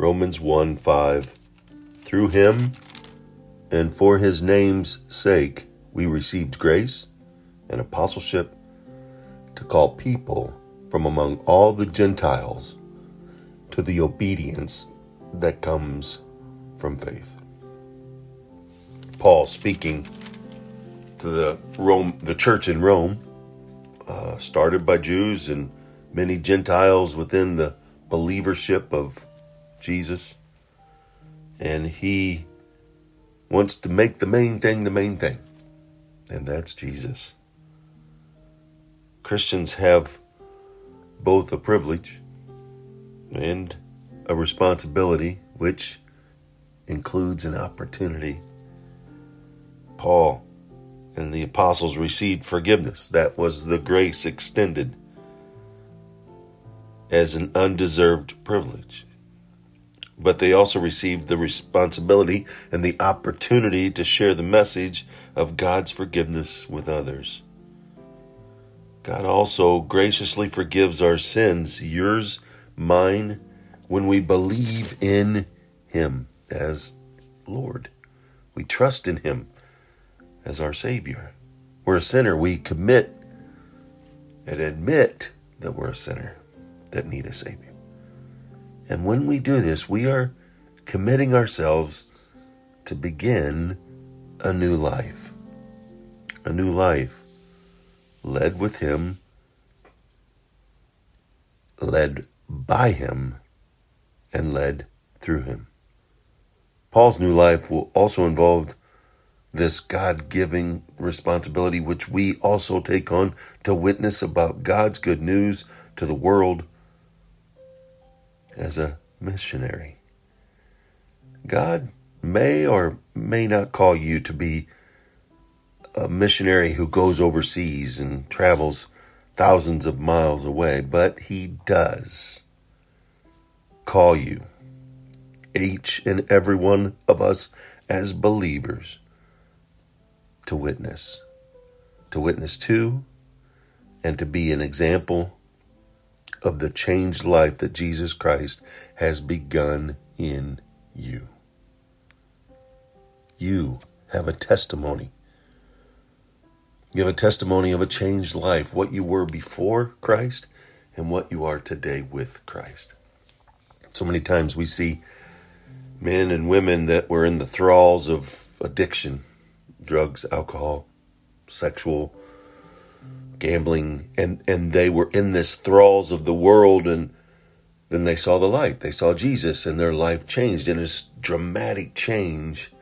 Romans 1 5. Through him and for his name's sake, we received grace and apostleship to call people from among all the Gentiles to the obedience that comes from faith. Paul speaking to the Rome, the church in Rome, uh, started by Jews and many Gentiles within the believership of Jesus, and he wants to make the main thing the main thing, and that's Jesus. Christians have both a privilege and a responsibility, which includes an opportunity. Paul and the apostles received forgiveness. That was the grace extended as an undeserved privilege. But they also received the responsibility and the opportunity to share the message of God's forgiveness with others. God also graciously forgives our sins, yours, mine, when we believe in Him as Lord. We trust in Him as our Savior. We're a sinner. We commit and admit that we're a sinner that need a Savior. And when we do this, we are committing ourselves to begin a new life. A new life led with Him, led by Him, and led through Him. Paul's new life will also involve this God giving responsibility, which we also take on to witness about God's good news to the world as a missionary. God may or may not call you to be a missionary who goes overseas and travels thousands of miles away, but He does call you, each and every one of us as believers, to witness, to witness to, and to be an example of the changed life that Jesus Christ has begun in you. You have a testimony. You have a testimony of a changed life, what you were before Christ and what you are today with Christ. So many times we see men and women that were in the thralls of addiction, drugs, alcohol, sexual gambling, and, and they were in this thralls of the world, and then they saw the light. They saw Jesus, and their life changed in this dramatic change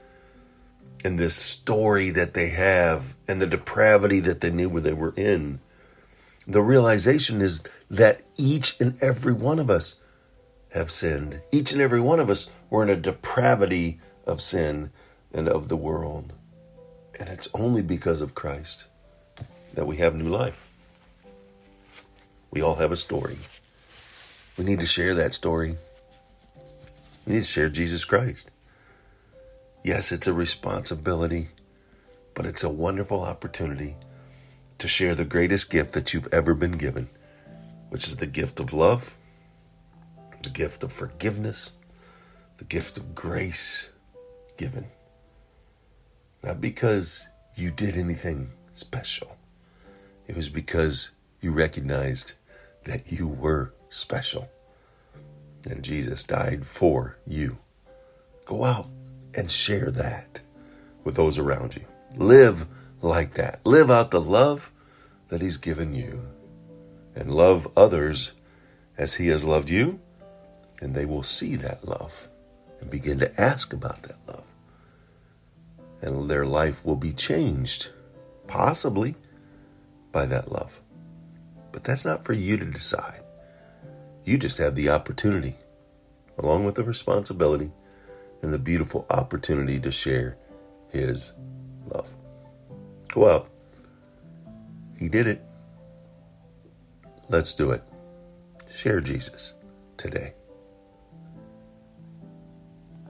and this story that they have and the depravity that they knew where they were in. The realization is that each and every one of us have sinned. Each and every one of us were in a depravity of sin and of the world. And it's only because of Christ that we have new life. We all have a story. We need to share that story. We need to share Jesus Christ. Yes, it's a responsibility, but it's a wonderful opportunity to share the greatest gift that you've ever been given, which is the gift of love, the gift of forgiveness, the gift of grace given. Not because you did anything special, it was because you recognized that you were special. And Jesus died for you. Go out and share that with those around you. Live like that. Live out the love that He's given you. And love others as He has loved you. And they will see that love and begin to ask about that love. And their life will be changed, possibly by that love. But that's not for you to decide. You just have the opportunity, along with the responsibility and the beautiful opportunity to share His love. Go out. He did it. Let's do it. Share Jesus today.